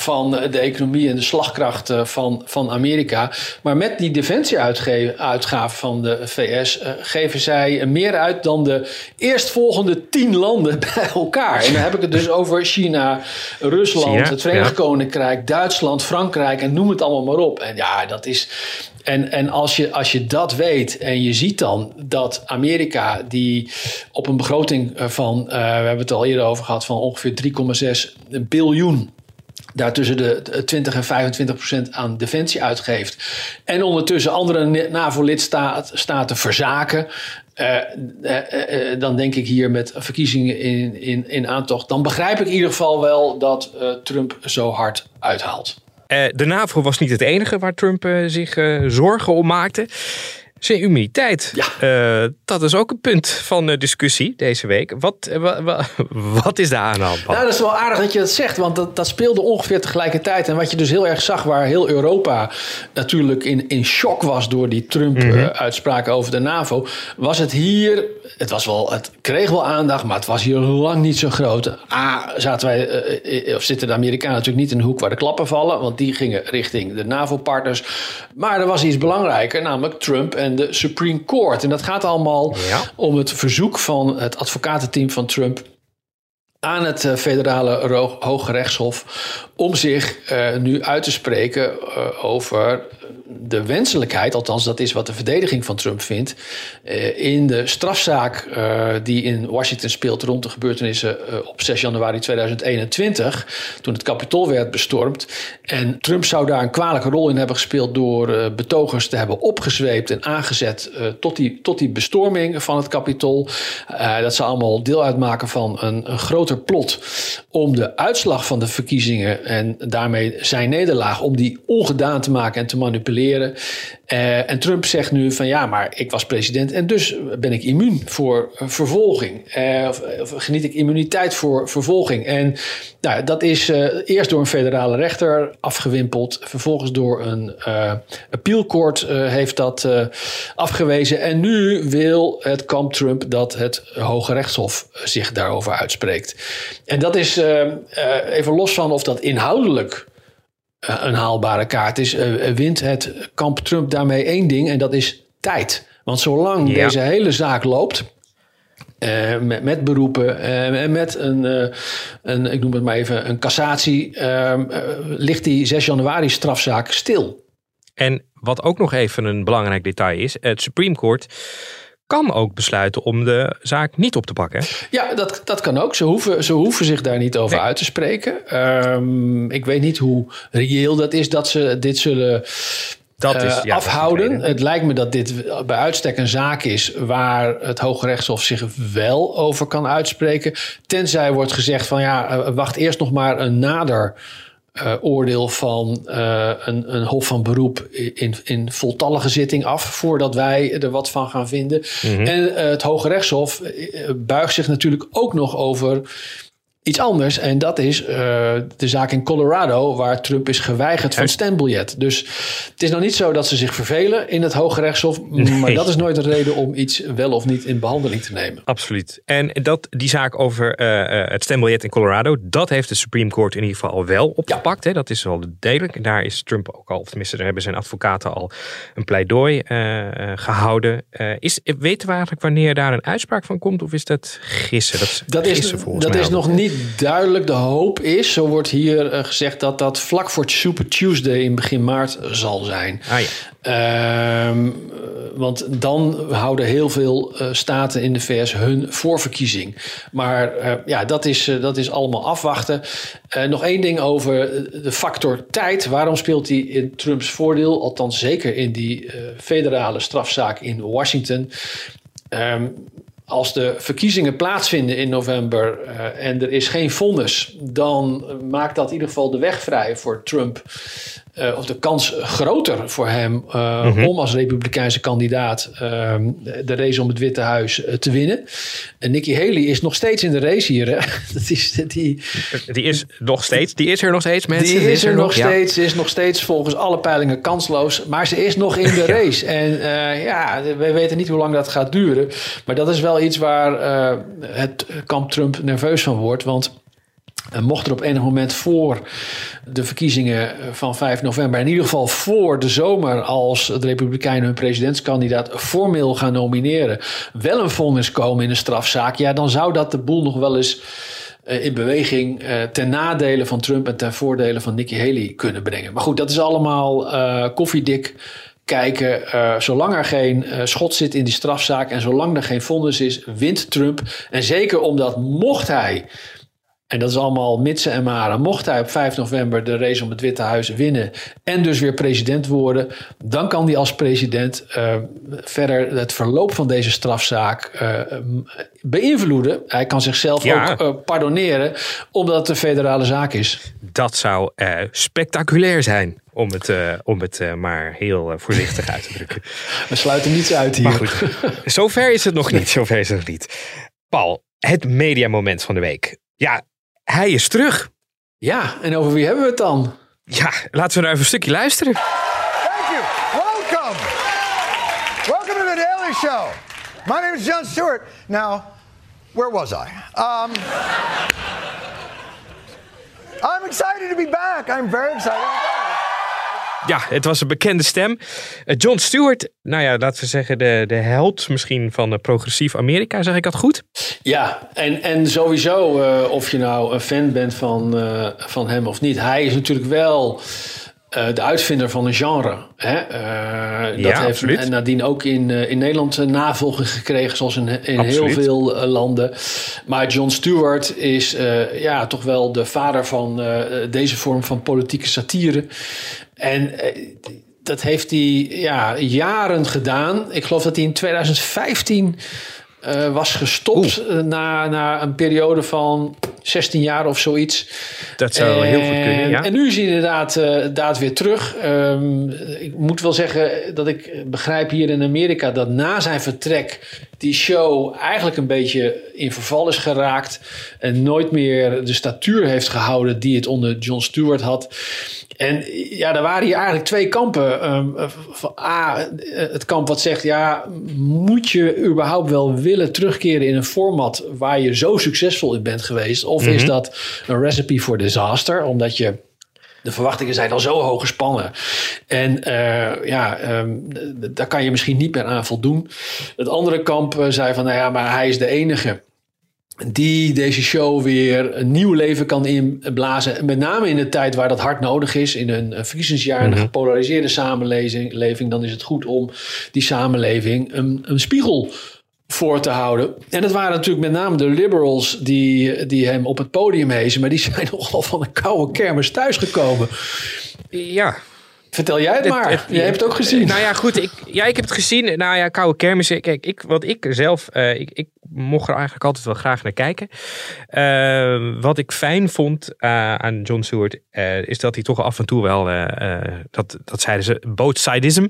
van de economie en de slagkracht eh, van, van Amerika. Maar met die defensieuitgaven van de VS uh, eh, geven zij meer uit dan de eerstvolgende tien landen bij elkaar. En dan heb ik het dus over China, Rusland, het Verenigd Koninkrijk, Duitsland, Frankrijk en noem het allemaal maar op. En ja, dat is. En, en als, je, als je dat weet en je ziet dan dat Amerika, die op een begroting van, uh, we hebben het al eerder over gehad, van ongeveer 3,6 biljoen daar tussen de 20 en 25 procent aan defensie uitgeeft. En ondertussen andere NAVO-lidstaten verzaken. Uh, uh, uh, dan denk ik hier met verkiezingen in, in, in aantocht. Dan begrijp ik in ieder geval wel dat Trump zo hard uithaalt. de NAVO was niet het enige waar Trump zich zorgen om maakte. Zijn immuniteit. Ja. Uh, dat is ook een punt van discussie deze week. Wat, uh, wat is daar aan de hand? Nou, dat is wel aardig dat je dat zegt, want dat, dat speelde ongeveer tegelijkertijd. En wat je dus heel erg zag, waar heel Europa natuurlijk in, in shock was door die Trump-uitspraken over de NAVO, was het hier. Het, was wel, het kreeg wel aandacht, maar het was hier lang niet zo groot. A, zaten wij, of zitten de Amerikanen natuurlijk niet in de hoek waar de klappen vallen, want die gingen richting de NAVO-partners. Maar er was iets belangrijker, namelijk Trump en de Supreme Court. En dat gaat allemaal om het verzoek van het advocatenteam van Trump aan het eh, federale Hoge Rechtshof om zich uh, nu uit te spreken uh, over de wenselijkheid, althans dat is wat de verdediging van Trump vindt, uh, in de strafzaak die in Washington speelt rond de gebeurtenissen op 6 januari 2021, toen het kapitool werd bestormd. En Trump zou daar een kwalijke rol in hebben gespeeld door betogers te hebben opgezweept en aangezet tot, die, tot die bestorming van het kapitool. dat zou allemaal deel uitmaken van een, een groter plot om de uitslag van de verkiezingen en daarmee zijn nederlaag om die ongedaan te maken en te manipuleren. Uh, en Trump zegt nu van ja, maar ik was president en dus ben ik immuun voor uh, vervolging. Of, of, geniet ik immuniteit voor vervolging. En nou, dat is eerst door een federale rechter afgewimpeld. Vervolgens door een appealcourt heeft dat afgewezen. En nu wil het kamp Trump dat het Hoge Rechtshof zich daarover uitspreekt. En dat is even los van of dat inhoudelijk een haalbare kaart is, wint het kamp Trump daarmee één ding en dat is tijd. Want zolang Ja. deze hele zaak loopt, eh, met, met beroepen eh, en met een, eh, een, ik noem het maar even, een cassatie, eh, eh, ligt die 6 januari strafzaak stil. En wat ook nog even een belangrijk detail is, het Supreme Court kan ook besluiten om de zaak niet op te pakken. Ja, dat, dat kan ook. Ze hoeven, ze hoeven zich daar niet over Nee. uit te spreken. Ehm, ik weet niet hoe reëel dat is dat ze dit zullen Dat is eh, ja, dat is afhouden. het Het lijkt me dat dit bij uitstek een zaak is waar het Hoge Rechtshof zich wel over kan uitspreken. Tenzij wordt gezegd van ja, eh, wacht eerst nog maar een nader eh, oordeel van eh, een, een hof van beroep in, in voltallige zitting af voordat wij er wat van gaan vinden. En eh, het Hoge Rechtshof buigt zich natuurlijk ook nog over iets anders. En dat is eh, de zaak in Colorado, waar Trump is geweigerd van stembiljet. Dus het is nog niet zo dat ze zich vervelen in het Hoge Rechtshof. Maar dat is nooit een reden om iets wel of niet in behandeling te nemen. Absoluut. En dat, die zaak over eh, eh, het stembiljet in Colorado, dat heeft de Supreme Court in ieder geval al wel opgepakt. Hè? Dat is wel duidelijk. En daar is Trump ook al, of tenminste, daar hebben zijn advocaten al een pleidooi eh, eh, gehouden. Eh, is, weten we eigenlijk wanneer daar een uitspraak van komt? Of is dat gissen? Dat is, Dat is, gissen volgens dat mij is altijd. nog niet duidelijk. De hoop is, zo wordt hier eh, gezegd, dat dat vlak voor Super Tuesday in begin maart zal zijn. Ah ja. Ehm, eh, want dan houden heel veel eh, staten in de VS hun voorverkiezing. Maar eh, ja, dat is, dat is allemaal afwachten. Nog één ding over de factor tijd. Waarom speelt die in Trumps voordeel? Althans, zeker in die federale strafzaak in Washington. Ehm, als de verkiezingen plaatsvinden in november eh, en er is geen vonnis, dan maakt dat in ieder geval de weg vrij voor Trump. Eh, of de kans groter voor hem eh, om als republikeinse kandidaat ehm, de race om het Witte Huis eh, te winnen. En Nikki Haley is nog steeds in de race hier. Hè? Dat is, die, Die is nog steeds, die is er nog steeds, mensen. die is er nog steeds, is nog steeds volgens alle peilingen kansloos. Maar ze is nog in de race. En ja, we weten niet hoe lang dat gaat duren. Maar dat is wel iets waar het kamp Trump nerveus van wordt. Want eh, mocht er op enig moment voor de verkiezingen van 5 november, in ieder geval voor de zomer, als de Republikeinen hun presidentskandidaat formeel gaan nomineren, wel een vonnis komen in een strafzaak, ja, dan zou dat de boel nog wel eens eh, in beweging eh, ten nadele van Trump en ten voordele van Nikki Haley kunnen brengen. Maar goed, dat is allemaal eh, koffiedik kijken. Zolang er geen schot zit in die strafzaak en zolang er geen vonnis is, wint Trump. En zeker omdat mocht hij en dat is allemaal mitsen en maren. Mocht hij op 5 november de race om het Witte Huis winnen en dus weer president worden, dan kan hij als president eh, verder het verloop van deze strafzaak eh, beïnvloeden. Hij kan zichzelf Ja. ook eh, pardoneren, omdat het een federale zaak is. Dat zou spectaculair zijn, om het, om het maar heel voorzichtig uit te drukken. We sluiten niets uit hier. Maar goed, zover is het nog niet. Zover is het nog niet. Paul, het mediamoment van de week. Ja, hij is terug. Ja, en over wie hebben we het dan? Ja, laten we nou even een stukje luisteren. Thank you. Welcome. Welcome to the Daily Show. My name is Jon Stewart. Now, where was I? Um, I'm excited to be back. I'm very excited to be back. Ja, het was een bekende stem. Eh, John Stewart, nou ja, laten we zeggen de, de held misschien van eh, progressief Amerika. Zeg ik dat goed? Ja, en, en sowieso, eh, of je nou een fan bent van, van hem of niet, hij is natuurlijk wel de uitvinder van een genre. Hè? Eh, dat Ja, heeft absoluut. en nadien ook in, in Nederland navolging gekregen, zoals in, in heel veel landen. Maar John Stewart is ja, toch wel de vader van deze vorm van politieke satire. En eh, dat heeft hij ja, jaren gedaan. Ik geloof dat hij in 2015 eh, was gestopt eh, na, na een periode van 16 jaar of zoiets. Dat zou heel goed kunnen, En- ja. En nu is hij inderdaad, eh, inderdaad weer terug. Ehm, ik moet wel zeggen dat ik begrijp hier in Amerika dat na zijn vertrek die show eigenlijk een beetje in verval is geraakt. En nooit meer de statuur heeft gehouden die het onder Jon Stewart had. En ja, er waren hier eigenlijk twee kampen. Ehm, van A, het kamp wat zegt, ja, moet je überhaupt wel willen terugkeren in een format waar je zo succesvol in bent geweest? Of is dat een recipe voor disaster? Omdat je de verwachtingen zijn al zo hoog gespannen. En uh, ja, um, daar kan je misschien niet meer aan voldoen. Het andere kamp uh, zei van, nou ja, maar hij is de enige die deze show weer een nieuw leven kan inblazen. Met name in de tijd waar dat hard nodig is. In een verkiezingsjaar, een gepolariseerde samenleving. Dan is het goed om die samenleving een, een spiegel voor te houden. En het waren natuurlijk met name de liberals die, die hem op het podium hezen. Maar die zijn nogal van een koude kermis thuisgekomen. Ja, Vertel jij het maar. jij hebt het ook gezien. Nou ja, goed. Ik, ja, ik heb het gezien. Nou ja, koude kermis. Kijk, ik, wat ik zelf... Uh, ik, ik mocht er eigenlijk altijd wel graag naar kijken. Uh, wat ik fijn vond uh, aan John Stewart... is dat hij toch af en toe wel... dat, dat zeiden ze, both sidism.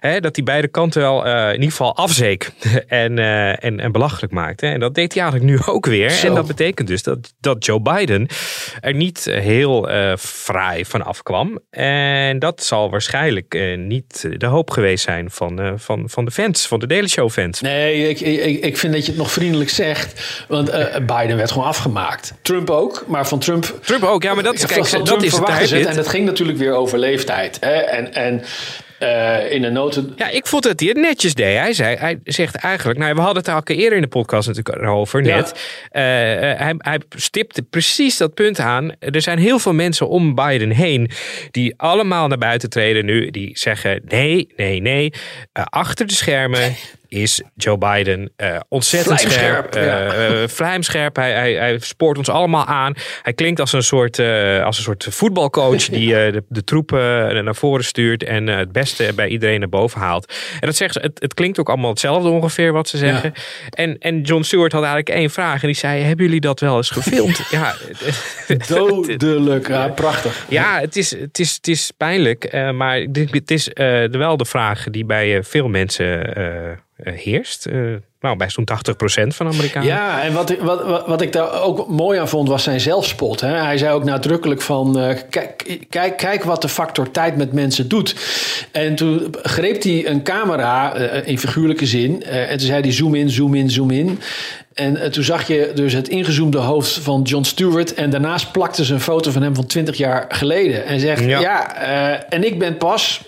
Hè, dat hij beide kanten wel in ieder geval afzeek. en, en, en belachelijk maakte. En dat deed hij eigenlijk nu ook weer. Zo. En dat betekent dus dat, dat Joe Biden... er niet heel fraai van afkwam. En dat zal waarschijnlijk uh, niet de hoop geweest zijn van, uh, van, van de fans, van de Daily Show fans. Nee, ik, ik, ik vind dat je het nog vriendelijk zegt. Want uh, Biden werd gewoon afgemaakt. Trump ook, maar van Trump... Trump ook, ja, maar dat, kijk, dat is het. het en dat ging natuurlijk weer over leeftijd. Hè? En, en uh, in een noten. Ja, ik vond dat hij het netjes deed. Hij, zei, hij zegt eigenlijk, nou, we hadden het al eerder in de podcast natuurlijk over net. Ja. Uh, hij, hij stipte precies dat punt aan. Er zijn heel veel mensen om Biden heen die allemaal naar buiten treden nu. Die zeggen nee, nee, nee. Uh, achter de schermen is Joe Biden uh, ontzettend vlijmscherp, scherp. Ja. Uh, vlijmscherp. Hij, hij, hij, spoort ons allemaal aan. Hij klinkt als een soort, uh, als een soort voetbalcoach die de, de, troepen naar voren stuurt en het beste bij iedereen naar boven haalt. En dat zeggen ze, het, het klinkt ook allemaal hetzelfde ongeveer wat ze zeggen. Ja. En, en John Stewart had eigenlijk één vraag en die zei: Hebben jullie dat wel eens gefilmd? ja, dodelijk. Ja, prachtig. Ja, het is, het is, het is pijnlijk, maar het is wel de vraag die bij veel mensen heerst. Uh, nou, bij zo'n 80% van Amerikanen. Ja, en wat, wat, wat, ik daar ook mooi aan vond, was zijn zelfspot. Hè? Hij zei ook nadrukkelijk van, uh, kijk, kijk, kijk wat de factor tijd met mensen doet. En toen greep hij een camera, uh, in figuurlijke zin, en toen zei hij zoom in, zoom in, zoom in. En toen zag je dus het ingezoomde hoofd van John Stewart. En daarnaast plakte ze een foto van hem van 20 jaar geleden. En zegt, ja, ja en ik ben pas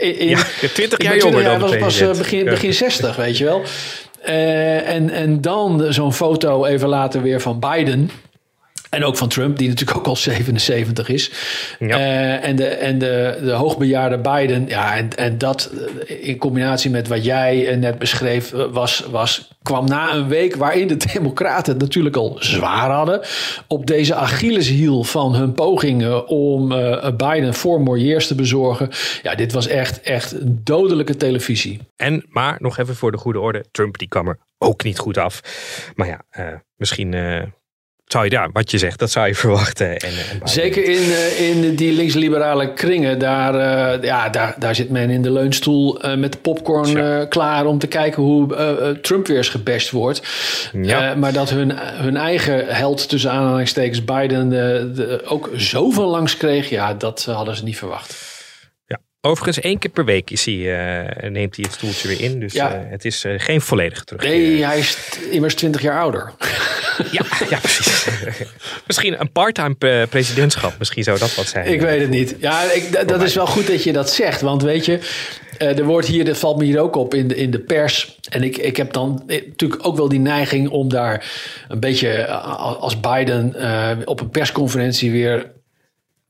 in, ja, 20 jaar jonger dan was pas begin, begin 60, weet je wel. Uh, en, en dan zo'n foto even later weer van Biden. En ook van Trump, die natuurlijk ook al 77 is. Ja. Uh, en de, en de, de hoogbejaarde Biden. Ja, en, en dat in combinatie met wat jij net beschreef, was, was, kwam na een week waarin de Democraten het natuurlijk al zwaar hadden. Op deze Achilleshiel van hun pogingen om uh, Biden voor Moyers te bezorgen. Ja, dit was echt, echt dodelijke televisie. En, maar nog even voor de goede orde: Trump die kwam er ook niet goed af. Maar ja, uh, misschien zou je, ja, wat je zegt, dat zou je verwachten. En, en Zeker in, uh, in die linksliberale kringen, daar, uh, ja, daar, daar zit men in de leunstoel uh, met de popcorn klaar om te kijken hoe Trump weer eens gebashed wordt. Ja. maar dat hun, hun eigen held, tussen aanhalingstekens, Biden, de, de, ook zoveel langs kreeg, ja, dat hadden ze niet verwacht. Overigens, één keer per week is hij, uh, neemt hij het stoeltje weer in. Dus ja. uh, het is uh, geen volledige terug. Nee, hij is immers 20 jaar ouder. ja, ja, precies. Misschien een parttime presidentschap. Misschien zou dat wat zijn. Ik weet het niet. Ja, ik, dat is wel goed dat je dat zegt. Want weet je, er wordt hier, dat valt me hier ook op in de, in de pers. En ik, ik heb dan natuurlijk ook wel die neiging om daar een beetje als Biden op een persconferentie weer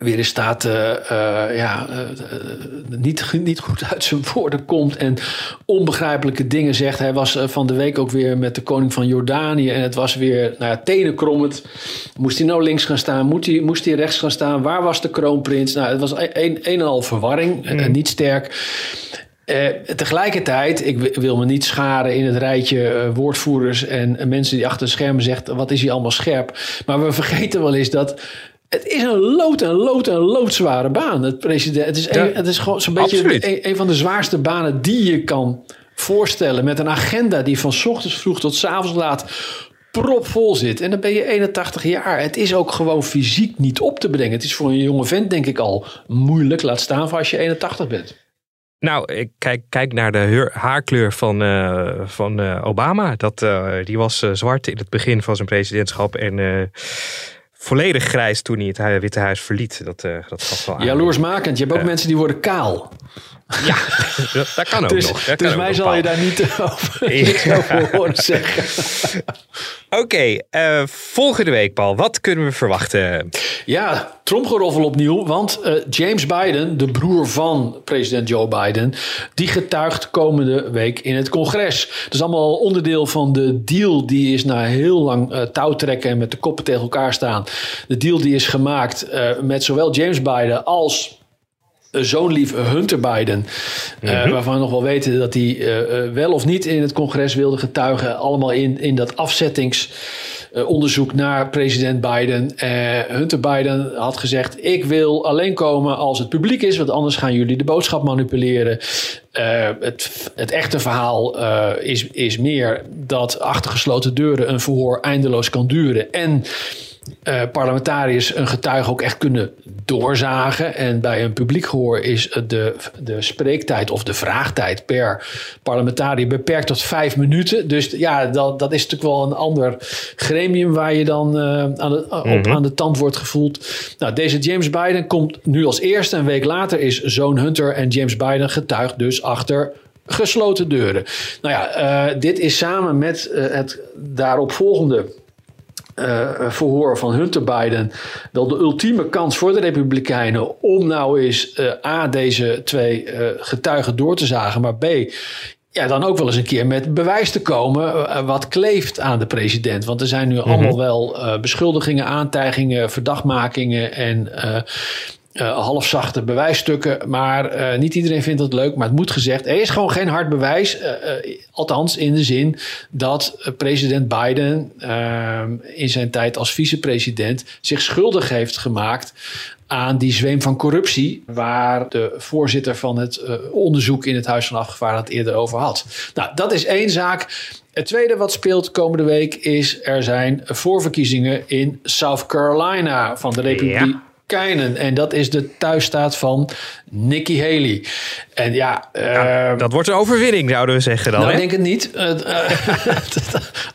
weer in staat uh, uh, ja, uh, niet, niet goed uit zijn woorden komt en onbegrijpelijke dingen zegt. Hij was van de week ook weer met de koning van Jordanië en het was weer nou ja, tenenkrommend. Moest hij nou links gaan staan? Moest hij, moest hij rechts gaan staan? Waar was de kroonprins? Nou, het was een, een, een en al verwarring en mm. niet sterk. Uh, tegelijkertijd, ik wil me niet scharen in het rijtje uh, woordvoerders en mensen die achter de schermen zeggen: wat is hij allemaal scherp? Maar we vergeten wel eens dat het is een lood en lood en loodzware baan. Het, president, het, is, een, het is gewoon zo'n beetje een, een, van de zwaarste banen die je kan voorstellen. Met een agenda die van ochtends vroeg tot s avonds laat propvol zit. En dan ben je 81 jaar. Het is ook gewoon fysiek niet op te brengen. Het is voor een jonge vent denk ik al moeilijk. Laat staan voor als je 81 bent. Nou, ik kijk, kijk naar de haarkleur van, uh, van uh, Obama. Dat, uh, die was zwart in het begin van zijn presidentschap. En volledig grijs toen hij het Witte Huis verliet. Dat, eh, dat gaf wel aan. Jaloersmakend. Je hebt ook mensen die worden kaal. Ja, dat, kan ook Dus, nog. Dat dus mij zal je daar niet over, Ja. niks over horen zeggen. Oké, eh, volgende week, Paul. Wat kunnen we verwachten? Ja, tromgeroffel opnieuw. Want eh, James Biden, de broer van president Joe Biden... die getuigt komende week in het congres. Dat is allemaal onderdeel van de deal die is na heel lang eh, touwtrekken... en met de koppen tegen elkaar staan. De deal die is gemaakt eh, met zowel James Biden als... eh, zoonlief Hunter Biden, eh, waarvan we nog wel weten dat hij eh, wel of niet in het congres wilde getuigen, allemaal in, in dat afzettingsonderzoek naar president Biden. Hunter Biden had gezegd: Ik wil alleen komen als het publiek is, want anders gaan jullie de boodschap manipuleren. Het, het echte verhaal is, is meer dat achter gesloten deuren een verhoor eindeloos kan duren. En eh, parlementariërs een getuige ook echt kunnen doorzagen. En bij een publiek gehoor is de, de spreektijd of de vraagtijd per parlementariër beperkt tot vijf minuten. Dus ja, dat, dat is natuurlijk wel een ander gremium waar je dan eh, aan, de, op aan de tand wordt gevoeld. Nou, deze James Biden komt nu als eerste. Een week later is zoon Hunter en James Biden getuigd dus achter gesloten deuren. Nou ja, eh, dit is samen met het daaropvolgende verhoor van Hunter Biden wel de ultieme kans voor de Republikeinen om nou eens eh, A, deze twee eh, getuigen door te zagen, maar B, ja, dan ook wel eens een keer met bewijs te komen eh, wat kleeft aan de president. Want er zijn nu allemaal wel eh, beschuldigingen, aantijgingen, verdachtmakingen en eh, eh, halfzachte bewijsstukken. Maar eh, niet iedereen vindt dat leuk. Maar het moet gezegd, er is gewoon geen hard bewijs. eh, eh, althans, in de zin dat eh, president Biden eh, in zijn tijd als vicepresident zich schuldig heeft gemaakt aan die zweem van corruptie, waar de voorzitter van het eh, onderzoek in het Huis van Afgevaardigden eerder over had. Nou, dat is één zaak. Het tweede wat speelt komende week is er zijn voorverkiezingen in South Carolina van de En dat is de thuisstaat van Nikki Haley. En ja, eh, Dat wordt een overwinning, zouden we zeggen dan. nou, hè? ik denk het niet. Eh, eh,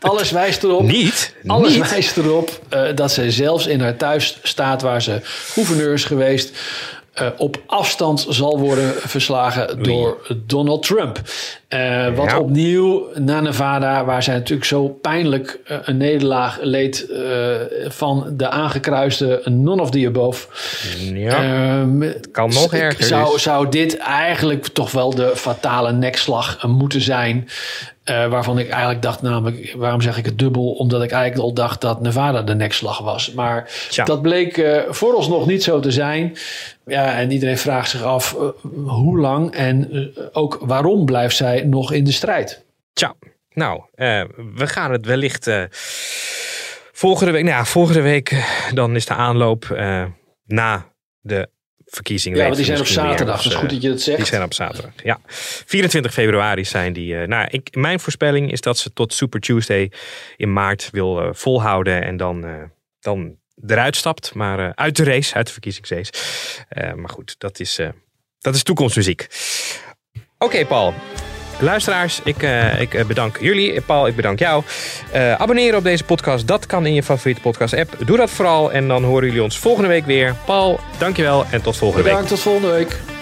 alles wijst erop. Niet? Alles Niet? wijst erop eh, dat ze zelfs in haar thuisstaat, waar ze gouverneur is geweest, op afstand zal worden verslagen door Donald Trump. Eh, wat Ja. opnieuw na Nevada, waar zij natuurlijk zo pijnlijk eh, een nederlaag leed eh, van de aangekruiste none of the above. Ja, Ehm, kan nog erger. Zou, dus. zou dit eigenlijk toch wel de fatale nekslag moeten zijn? Waarvan ik eigenlijk dacht, namelijk, waarom zeg ik het dubbel? Omdat ik eigenlijk al dacht dat Nevada de nekslag was. Maar Tja. dat bleek eh vooralsnog niet zo te zijn. Ja, en iedereen vraagt zich af hoe lang en ook waarom blijft zij nog in de strijd? Tja, nou, eh, we gaan het wellicht eh, volgende week. Nou ja, volgende week eh, dan is de aanloop na de verkiezingen. Ja, want die zijn op meer. zaterdag. Dus, Dus goed dat je dat zegt. Die zijn op zaterdag, ja. 24 februari zijn die. nou, ik, mijn voorspelling is dat ze tot Super Tuesday in maart wil volhouden en dan, dan eruit stapt. Maar uit de race, uit de verkiezingsrace. Maar goed, dat is, dat is toekomstmuziek. Oké, Paul. Luisteraars, ik, eh, ik eh, bedank jullie. Paul, ik bedank jou. Eh, abonneren op deze podcast, dat kan in je favoriete podcast-app. Doe dat vooral en dan horen jullie ons volgende week weer. Paul, dankjewel en tot volgende week. Bedankt, tot volgende week.